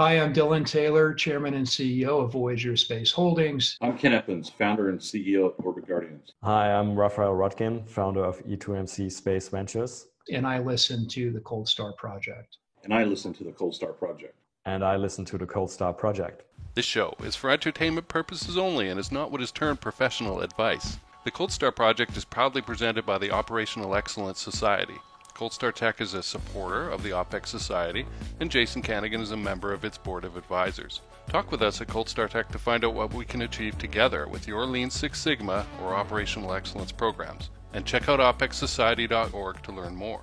Hi, I'm Dylan Taylor, Chairman and CEO of Voyager Space Holdings. I'm Ken Eppins, founder and CEO of Orbit Guardians. Hi, I'm Raphael Roettgen, founder of E2MC Space Ventures. And I listen to the Cold Star Project. And I listen to the Cold Star Project. And I listen to the Cold Star Project. This show is for entertainment purposes only and is not what is termed professional advice. The Cold Star Project is proudly presented by the Operational Excellence Society. Coldstar Tech is a supporter of the OPEX Society, and Jason Kanigan is a member of its board of advisors. Talk with us at Coldstar Tech to find out what we can achieve together with your Lean Six Sigma or operational excellence programs. And check out opexsociety.org to learn more.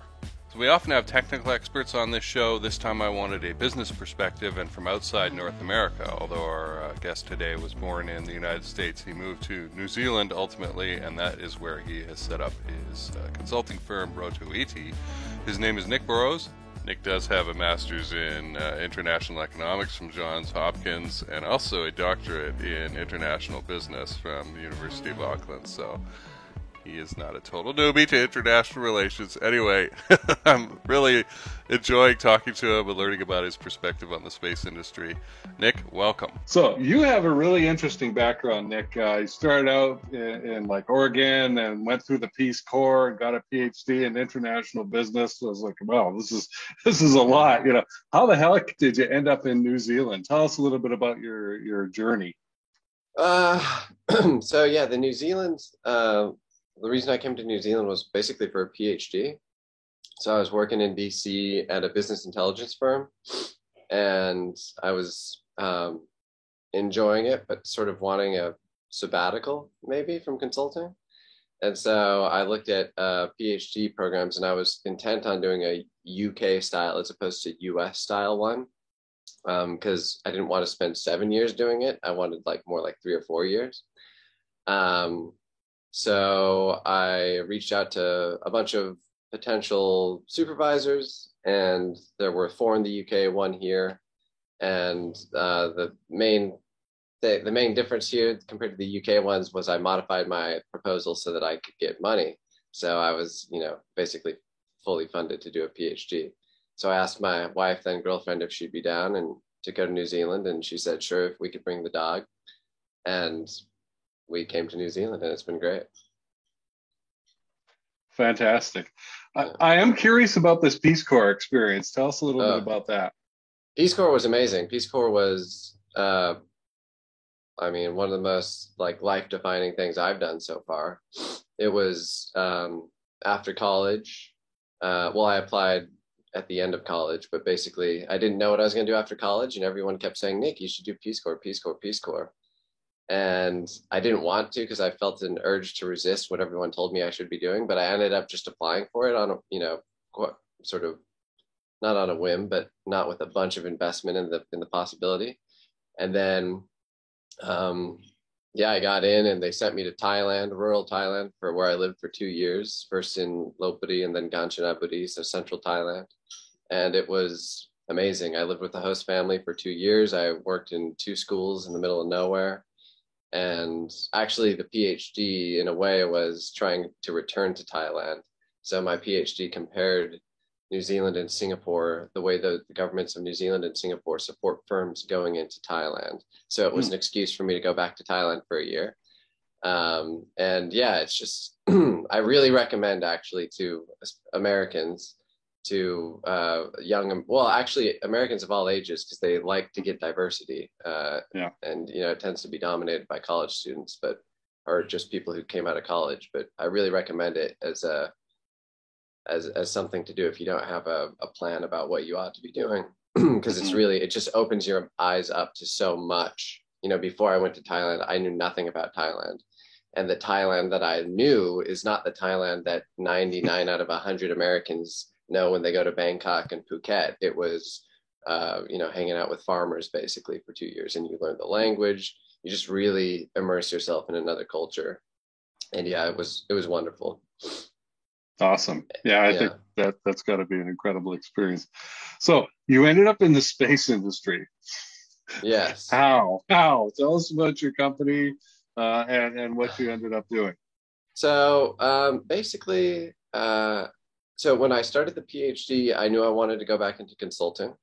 So we often have technical experts on this show. This time I wanted a business perspective and from outside North America. Although our uh, guest today was born in the United States, he moved to New Zealand ultimately, and that is where he has set up his uh, consulting firm, Roto ET. His name is Nick Burrows. Nick does have a master's in uh, international economics from Johns Hopkins and also a doctorate in international business from the University of Auckland. So he is not a total newbie to international relations. Anyway, I'm really enjoying talking to him and learning about his perspective on the space industry. Nick, welcome. So you have a really interesting background, Nick. Uh, you started out in, in, like Oregon and went through the Peace Corps and got a PhD in international business. I was like, wow, this is this is a lot. You know, how the heck did you end up in New Zealand? Tell us a little bit about your your journey. Uh, so yeah, the New Zealand uh, the reason I came to New Zealand was basically for a PhD. So I was working in DC at a business intelligence firm, and I was um, enjoying it, but sort of wanting a sabbatical maybe from consulting. And so I looked at uh, PhD programs, and I was intent on doing a UK style as opposed to US style one, because um, I didn't want to spend seven years doing it. I wanted like more like three or four years. Um, so I reached out to a bunch of potential supervisors, and there were four in the UK, one here. And uh, the main the, the main difference here compared to the UK ones was I modified my proposal so that I could get money. So I was, you know, basically fully funded to do a PhD. So I asked my wife, then girlfriend, if she'd be down and to go to New Zealand, and she said sure if we could bring the dog. And we came to New Zealand and it's been great. Fantastic. I, I am curious about this Peace Corps experience. Tell us a little uh, bit about that. Peace Corps was amazing. Peace Corps was, uh, I mean, one of the most like life defining things I've done so far. It was um, after college. Uh, well, I applied at the end of college, but basically I didn't know what I was going to do after college, and everyone kept saying, "Nick, you should do Peace Corps, Peace Corps, Peace Corps." And I didn't want to because I felt an urge to resist what everyone told me I should be doing. But I ended up just applying for it on a, you know, sort of not on a whim, but not with a bunch of investment in the in the possibility. And then, um, yeah, I got in, and they sent me to Thailand, rural Thailand, for where I lived for two years. First in Lopburi and then Kanchanaburi, so central Thailand, and it was amazing. I lived with the host family for two years. I worked in two schools in the middle of nowhere and actually the phd in a way was trying to return to thailand. So my phd compared new zealand and singapore the way the, the governments of new zealand and singapore support firms going into thailand. So it was mm. an excuse for me to go back to thailand for a year. Um, and yeah it's just i really recommend actually to americans to uh, young well actually americans of all ages because they like to get diversity uh, yeah. and you know it tends to be dominated by college students but or just people who came out of college but i really recommend it as a as, as something to do if you don't have a, a plan about what you ought to be doing because it's mm-hmm. really it just opens your eyes up to so much you know before i went to thailand i knew nothing about thailand and the thailand that i knew is not the thailand that 99 out of 100 americans know when they go to Bangkok and Phuket. It was, uh, you know, hanging out with farmers basically for two years, and you learn the language. You just really immerse yourself in another culture, and yeah, it was it was wonderful. Awesome. Yeah, I yeah. think that that's got to be an incredible experience. So you ended up in the space industry. Yes. How? How? Tell us about your company uh, and and what you ended up doing. So um, basically, uh, so when I started the PhD, I knew I wanted to go back into consulting.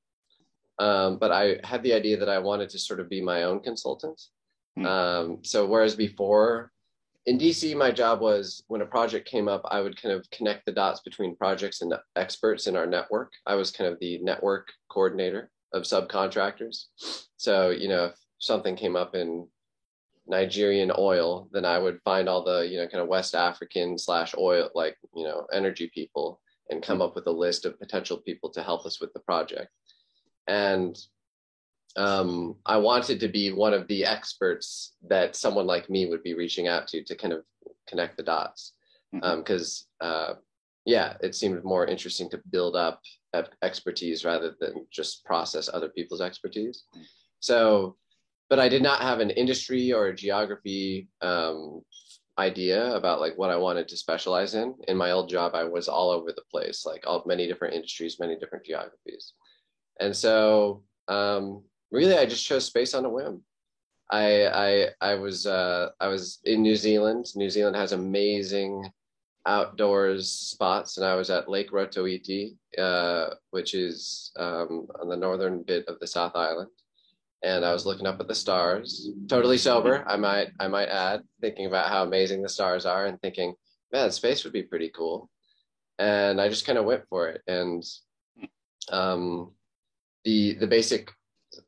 Um, but I had the idea that I wanted to sort of be my own consultant. Hmm. Um, so whereas before in DC, my job was when a project came up, I would kind of connect the dots between projects and experts in our network. I was kind of the network coordinator of subcontractors. So, you know, if something came up in Nigerian oil, then I would find all the, you know, kind of West African slash oil, like, you know, energy people and come up with a list of potential people to help us with the project. And um, I wanted to be one of the experts that someone like me would be reaching out to to kind of connect the dots. Because, um, uh, yeah, it seemed more interesting to build up expertise rather than just process other people's expertise. So, but I did not have an industry or a geography um, idea about like what I wanted to specialize in. In my old job, I was all over the place, like all many different industries, many different geographies. And so um, really I just chose space on a whim. I I I was uh, I was in New Zealand. New Zealand has amazing outdoors spots, and I was at Lake Rotoiti, uh, which is um, on the northern bit of the South Island. And I was looking up at the stars, totally sober. I might I might add, thinking about how amazing the stars are, and thinking, man, space would be pretty cool. And I just kind of went for it. And um, the the basic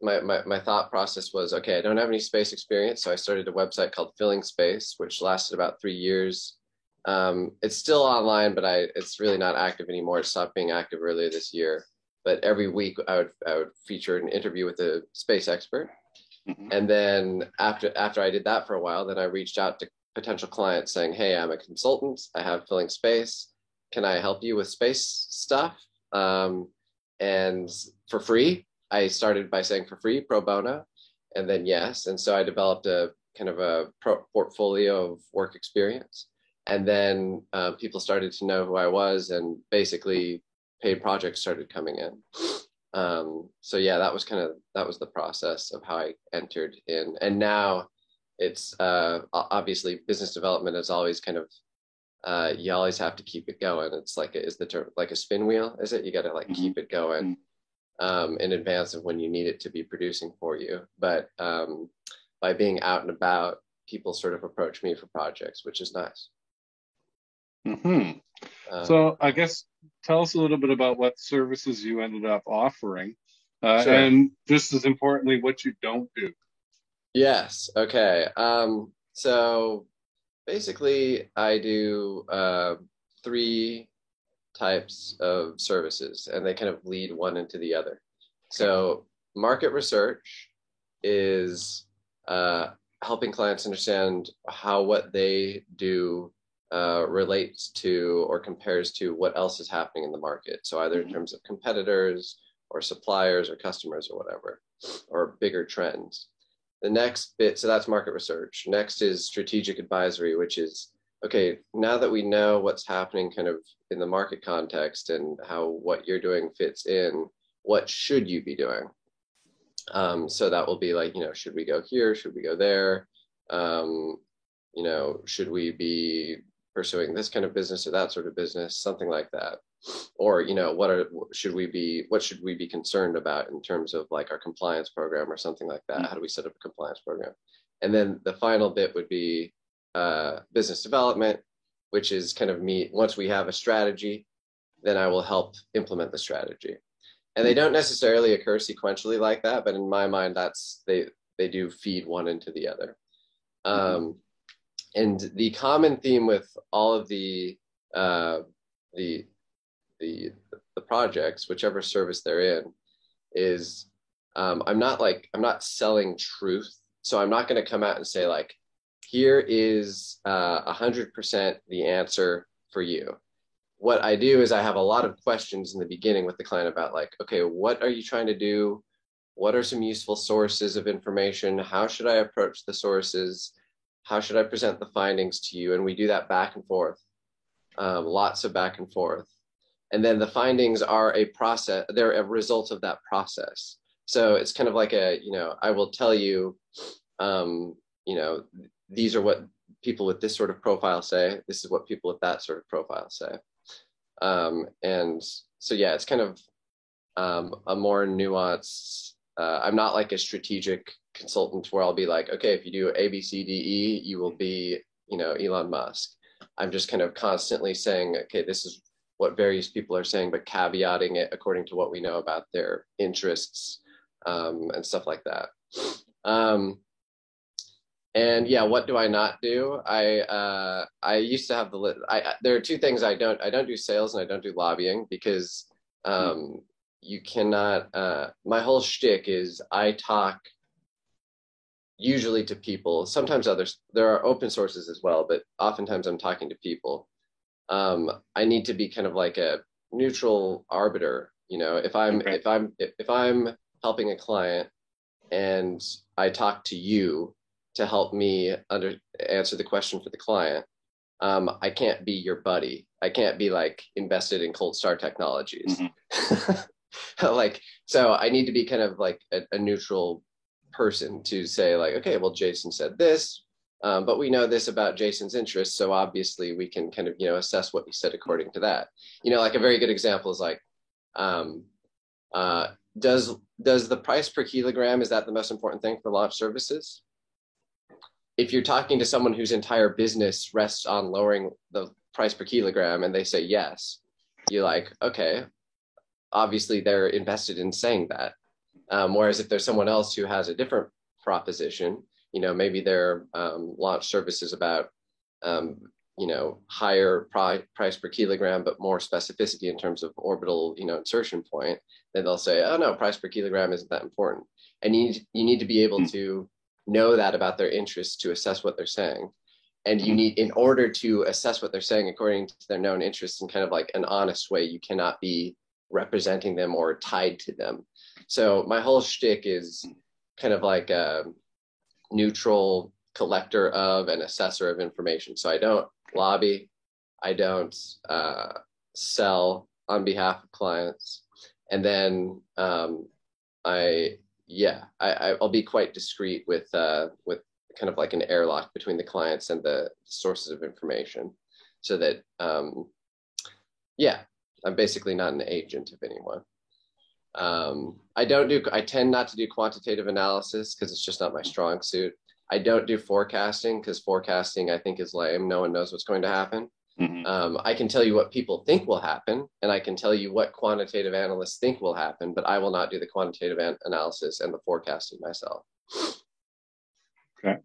my, my, my thought process was okay i don't have any space experience so i started a website called filling space which lasted about three years um, it's still online but i it's really not active anymore it stopped being active earlier this year but every week i would i would feature an interview with a space expert Mhm. and then after after i did that for a while then i reached out to potential clients saying hey i'm a consultant i have filling space can i help you with space stuff um, and for free I started by saying for free, pro bono, and then yes. And so I developed a kind of a pro- portfolio of work experience. And then uh, people started to know who I was, and basically paid projects started coming in. Um, so yeah, that was kind of that was the process of how I entered in. And now it's uh, obviously business development is always kind of uh, you always have to keep it going. It's like is the term like a spin wheel? Is it? You got to like Mhm. keep it going um, in advance of when you need it to be producing for you. But um, by being out and about, people sort of approach me for projects, which is nice. Hmm Um, So I guess tell us a little bit about what services you ended up offering, uh, Sure. and just as importantly, what you don't do. Yes. Okay. Um, so basically, I do uh, three types of services, and they kind of lead one into the other. So, market research is uh, helping clients understand how what they do uh, relates to or compares to what else is happening in the market. So, either in Mhm. terms of competitors or suppliers or customers or whatever, or bigger trends. The next bit, so that's market research. Next is strategic advisory, which is okay, now that we know what's happening kind of in the market context and how what you're doing fits in, what should you be doing? Um, so that will be like, you know, should we go here? Should we go there? Um, you know, should we be pursuing this kind of business or that sort of business? Something like that. Or, you know, what are should we be what should we be concerned about in terms of like our compliance program or something like that? Mm. How do we set up a compliance program? And then the final bit would be uh, business development, which is kind of me. Once we have a strategy, then I will help implement the strategy. And they don't necessarily occur sequentially like that, but in my mind, that's they they do feed one into the other. Um, and the common theme with all of the uh, the the the projects, whichever service they're in, is um, I'm not like I'm not selling truth. So I'm not going to come out and say like, here is uh, a hundred percent the answer for you. What I do is I have a lot of questions in the beginning with the client about like, okay, what are you trying to do? What are some useful sources of information? How should I approach the sources? How should I present the findings to you? And we do that back and forth, um, lots of back and forth. And then the findings are a process, they're a result of that process. So it's kind of like a, you know, I will tell you, um, you know, these are what people with this sort of profile say. This is what people with that sort of profile say. Um, and so, yeah, it's kind of um, a more nuanced. Uh, I'm not like a strategic consultant where I'll be like, okay, if you do A, B, C, D, E, you will be, you know, Elon Musk. I'm just kind of constantly saying, okay, this is what various people are saying, but caveating it according to what we know about their interests um, and stuff like that. Um, and yeah, what do I not do? I uh, I used to have the list. I, I there are two things I don't I don't do sales and I don't do lobbying because um, you cannot. Uh, my whole shtick is I talk usually to people. Sometimes others there are open sources as well, but oftentimes I'm talking to people. Um, I need to be kind of like a neutral arbiter. You know, if I'm Okay. if I'm if I'm helping a client and I talk to you to help me under answer the question for the client. Um, I can't be your buddy. I can't be like invested in Cold Star Technologies. like, so I need to be kind of like a, a neutral person to say like, okay, well, Jason said this, um, but we know this about Jason's interests, so obviously we can kind of you know assess what he said according to that. You know, like a very good example is like, um, uh, does does the price per kilogram is that the most important thing for launch services? If you're talking to someone whose entire business rests on lowering the price per kilogram and they say yes, you're like, okay, obviously they're invested in saying that. Um, whereas if there's someone else who has a different proposition, you know, maybe their um, launch services about, um, you know, higher pri- price per kilogram, but more specificity in terms of orbital, you know, insertion point, then they'll say, oh no, price per kilogram isn't that important. And you need, you need to be able Hmm. to know that about their interests to assess what they're saying. And you need, in order to assess what they're saying according to their known interests in kind of like an honest way, you cannot be representing them or tied to them. So my whole shtick is kind of like a neutral collector of and assessor of information. So I don't lobby, I don't uh, sell on behalf of clients, and then um, I yeah I, I'll be quite discreet with uh, with kind of like an airlock between the clients and the sources of information, so that um, yeah I'm basically not an agent of anyone. Um, I don't do, I tend not to do quantitative analysis because it's just not my strong suit. I don't do forecasting because forecasting I think is lame. No one knows what's going to happen. Mhm. Um, I can tell you what people think will happen, and I can tell you what quantitative analysts think will happen, but I will not do the quantitative an- analysis and the forecasting myself. Okay.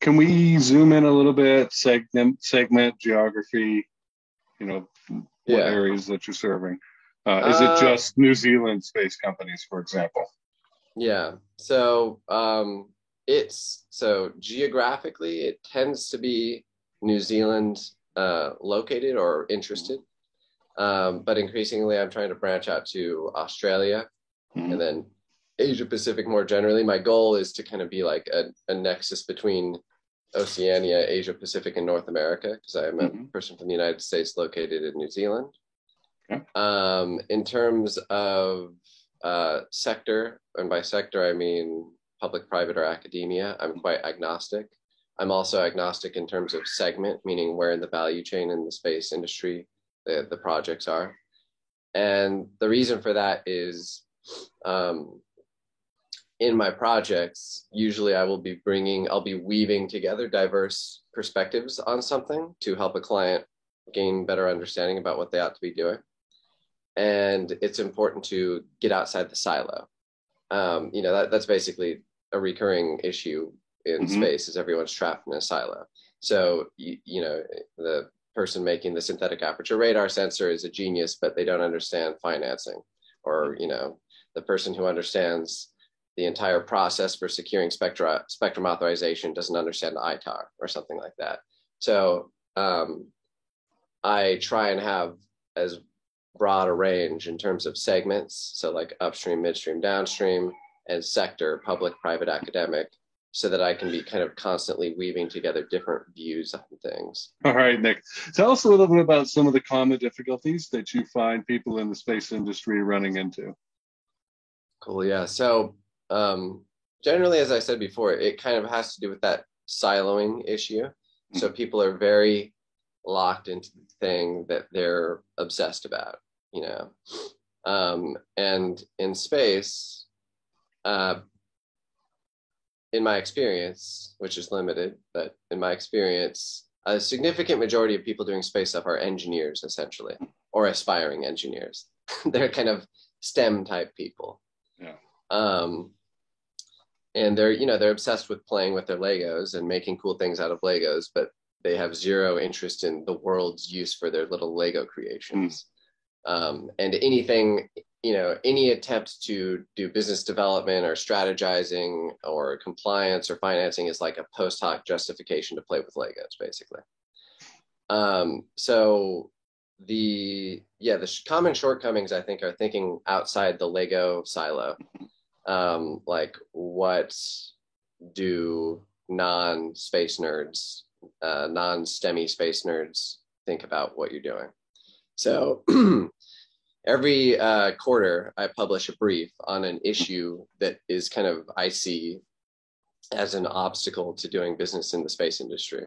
Can we zoom in a little bit, segment, segment geography, you know, what Yeah. areas that you're serving? Uh, is Uh, it just New Zealand space companies, for example? Yeah. So um, it's so geographically, it tends to be New Zealand uh, located or interested. Um, but increasingly, I'm trying to branch out to Australia Mhm. and then Asia Pacific more generally. My goal is to kind of be like a, a nexus between Oceania, Asia Pacific, and North America because I am a Mhm. person from the United States located in New Zealand. Um, in terms of uh, sector, and by sector I mean public, private, or academia, I'm quite agnostic. I'm also agnostic in terms of segment, meaning where in the value chain in the space industry the, the projects are. And the reason for that is um, in my projects, usually I will be bringing, I'll be weaving together diverse perspectives on something to help a client gain better understanding about what they ought to be doing. And it's important to get outside the silo. Um, you know, that, that's basically a recurring issue in Mhm. space is everyone's trapped in a silo. So, you, you know, the person making the synthetic aperture radar sensor is a genius, but they don't understand financing. Or, you know, the person who understands the entire process for securing spectra, spectrum authorization doesn't understand ITAR or something like that. So um, I try and have as broad a range in terms of segments, so like upstream, midstream, downstream, and sector, public, private, academic, so that I can be kind of constantly weaving together different views on things. All right, Nick. Tell us a little bit about some of the common difficulties that you find people in the space industry running into. Cool. Yeah. So um, generally, as I said before, it kind of has to do with that siloing issue. So people are very locked into the thing that they're obsessed about. You know, Um, and in space, uh, in my experience, which is limited, but in my experience, a significant majority of people doing space stuff are engineers, essentially, or aspiring engineers. They're kind of STEM type people. Yeah. Um, and they're you know they're obsessed with playing with their legos and making cool things out of legos but they have zero interest in the world's use for their little lego creations um, and anything you know any attempt to do business development or strategizing or compliance or financing is like a post hoc justification to play with legos basically um, so the yeah the sh- common shortcomings i think are thinking outside the lego silo um, like what do non-space nerds, uh, non-STEMmy space nerds think about what you're doing? So every uh, quarter, I publish a brief on an issue that is kind of I see as an obstacle to doing business in the space industry.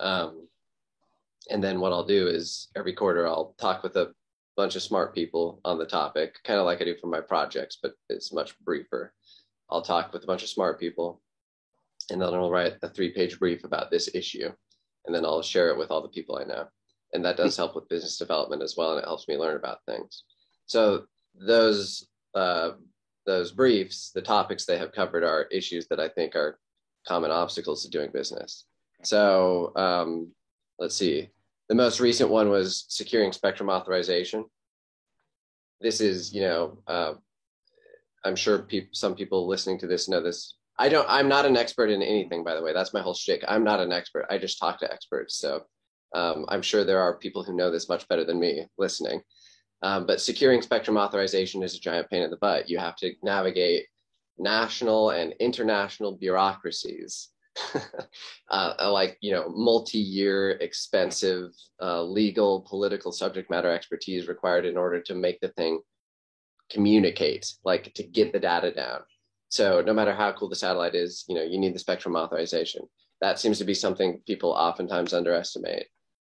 Um, and then what I'll do is every quarter I'll talk with a bunch of smart people on the topic, kind of like I do for my projects, but it's much briefer. I'll talk with a bunch of smart people and then I'll write a three page brief about this issue. And then I'll share it with all the people I know. And that does help with business development as well. And it helps me learn about things. So those, uh, those briefs, the topics they have covered are issues that I think are common obstacles to doing business. So um, let's see. The most recent one was securing spectrum authorization. This is, you know, uh, I'm sure pe- some people listening to this know this. I don't. I'm not an expert in anything, by the way. That's my whole shtick. I'm not an expert. I just talk to experts. So um, I'm sure there are people who know this much better than me listening. Um, but securing spectrum authorization is a giant pain in the butt. You have to navigate national and international bureaucracies uh, like you know multi-year expensive uh, legal political subject matter expertise required in order to make the thing communicate like to get the data down so no matter how cool the satellite is you know you need the spectrum authorization that seems to be something people oftentimes underestimate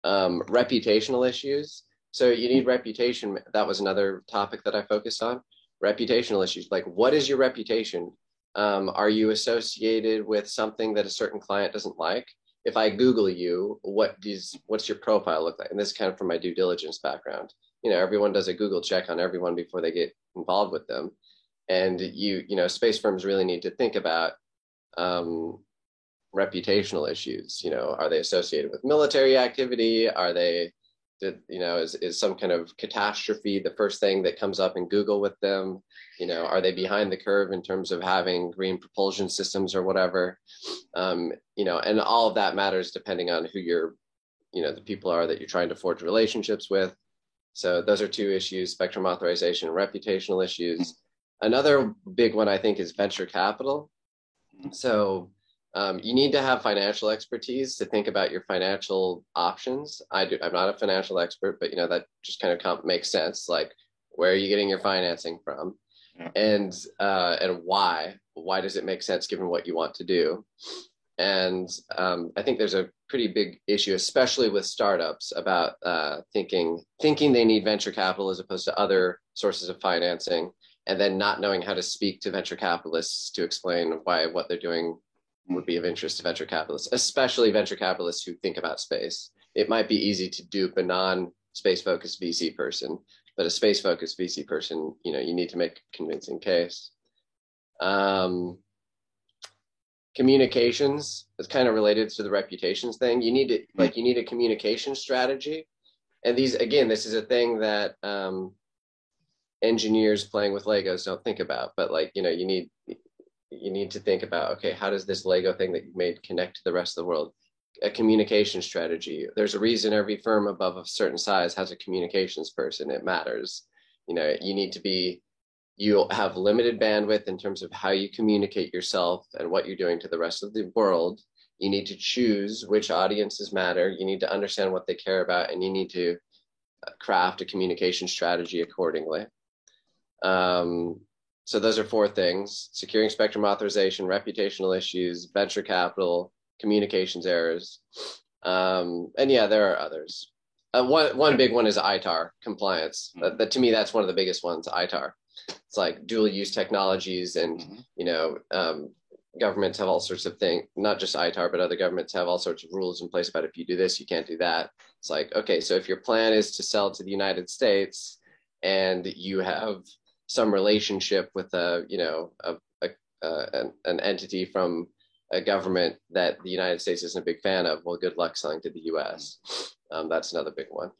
um, reputational issues so you need reputation that was another topic that i focused on reputational issues like what is your reputation um, are you associated with something that a certain client doesn't like? If I Google you, what does what's your profile look like? And this is kind of from my due diligence background. You know, everyone does a Google check on everyone before they get involved with them, and you you know, space firms really need to think about um, reputational issues. You know, are they associated with military activity? Are they that you know is, is some kind of catastrophe the first thing that comes up in google with them you know are they behind the curve in terms of having green propulsion systems or whatever um, you know and all of that matters depending on who you're you know the people are that you're trying to forge relationships with so those are two issues spectrum authorization and reputational issues another big one i think is venture capital so um, you need to have financial expertise to think about your financial options. I do. I'm not a financial expert, but you know that just kind of comp- makes sense. Like, where are you getting your financing from, Yeah. and uh, and why? Why does it make sense given what you want to do? And um, I think there's a pretty big issue, especially with startups, about uh, thinking thinking they need venture capital as opposed to other sources of financing, and then not knowing how to speak to venture capitalists to explain why what they're doing would be of interest to venture capitalists, especially venture capitalists who think about space. It might be easy to dupe a non-space focused VC person, but a space focused VC person, you know, you need to make a convincing case. Um, communications is kind of related to the reputations thing. You need to like you need a communication strategy, and these again, this is a thing that um, engineers playing with Legos don't think about. But like you know, you need you need to think about okay how does this lego thing that you made connect to the rest of the world? A communication strategy. There's a reason every firm above a certain size has a communications person. It matters. You know you need to be you have limited bandwidth in terms of how you communicate yourself and what you're doing to the rest of the world. You need to choose which audiences matter. You need to understand what they care about and you need to craft a communication strategy accordingly. Um, so those are four things securing spectrum authorization, reputational issues, venture capital, communications errors. Um, and yeah, there are others. Uh, one one big one is ITAR compliance. Mhm. That, that to me, that's one of the biggest ones. ITAR. It's like dual use technologies, and Mhm. you know, um, governments have all sorts of things. Not just ITAR, but other governments have all sorts of rules in place about if you do this, you can't do that. It's like okay, so if your plan is to sell to the United States, and you have some relationship with a you know a, a uh, an, an entity from a government that the United States isn't a big fan of, well, good luck selling to the U.S. Um, that's another big one.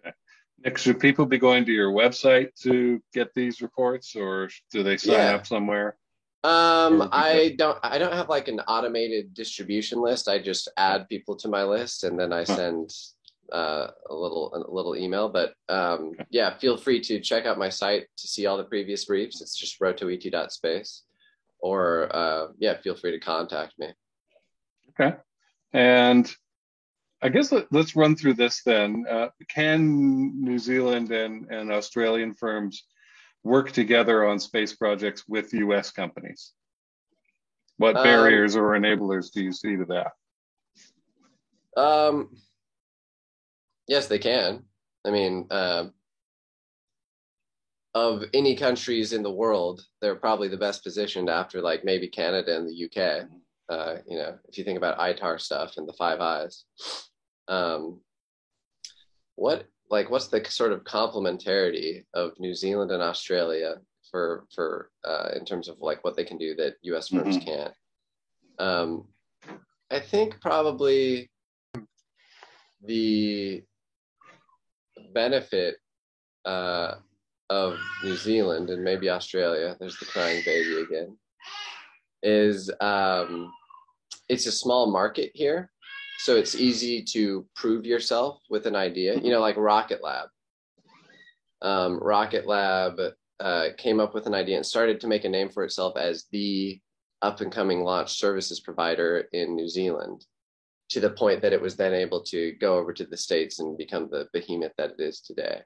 Okay. Nick, should people be going to your website to get these reports, or do they sign Yeah. up somewhere? Um, I don't. I don't have like an automated distribution list. I just add people to my list, and then I Huh. send uh, a little a little email. But um, yeah, feel free to check out my site to see all the previous briefs. It's just rotoet.space, or uh, yeah, feel free to contact me. Okay, and I guess let, us run through this then. Uh, can New Zealand and, and Australian firms work together on space projects with US companies? What Um, barriers or enablers do you see to that? Um, yes, they can. I mean, um, of any countries in the world, they're probably the best positioned after like maybe Canada and the UK. Uh, you know, if you think about ITAR stuff and the Five Eyes, um, what like what's the sort of complementarity of New Zealand and Australia for for uh, in terms of like what they can do that U.S. firms Mhm. can't? Um, I think probably the benefit uh, of New Zealand and maybe Australia, there's the crying baby again, is um, it's a small market here. So it's easy to prove yourself with an idea, you know, like Rocket Lab. Um, Rocket Lab uh, came up with an idea and started to make a name for itself as the up and coming launch services provider in New Zealand to the point that it was then able to go over to the States and become the behemoth that it is today.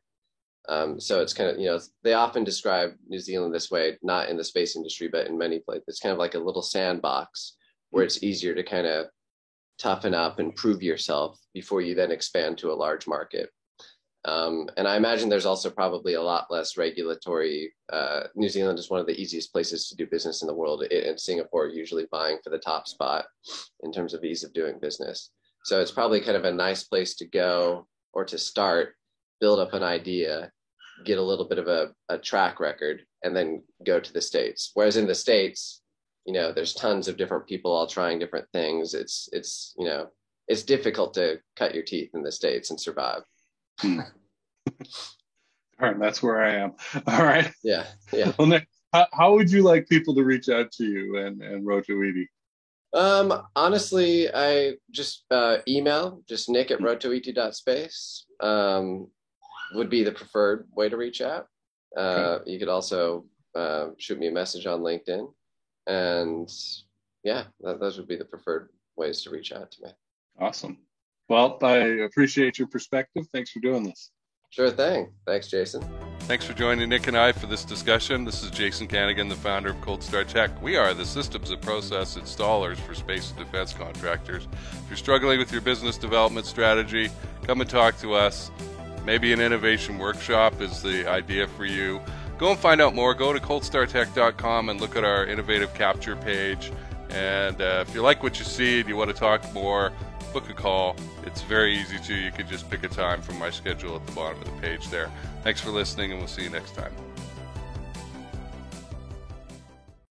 Um, so it's kind of, you know, they often describe New Zealand this way, not in the space industry, but in many places. It's kind of like a little sandbox where it's easier to kind of toughen up and prove yourself before you then expand to a large market. Um, and I imagine there's also probably a lot less regulatory. Uh, New Zealand is one of the easiest places to do business in the world, and Singapore usually vying for the top spot in terms of ease of doing business. So it's probably kind of a nice place to go or to start, build up an idea, get a little bit of a, a track record, and then go to the States. Whereas in the States, you know, there's tons of different people all trying different things. It's it's you know, it's difficult to cut your teeth in the States and survive. All right, that's where I am. All right. Yeah, yeah. Well, Nick, how, how would you like people to reach out to you and, and Roto ET? Um, honestly, I just uh, email just nick at rotoet.space um, would be the preferred way to reach out. Uh, you could also uh, shoot me a message on LinkedIn, and yeah, that, those would be the preferred ways to reach out to me. Awesome. Well, I appreciate your perspective. Thanks for doing this. Sure thing. Thanks, Jason. Thanks for joining Nick and I for this discussion. This is Jason Kanigan, the founder of Coldstar Tech. We are the systems and process installers for space and defense contractors. If you're struggling with your business development strategy, come and talk to us. Maybe an innovation workshop is the idea for you. Go and find out more. Go to coldstartech.com and look at our innovative capture page. And uh, if you like what you see and you want to talk more, book a call. It's very easy to. You can just pick a time from my schedule at the bottom of the page there. Thanks for listening, and we'll see you next time.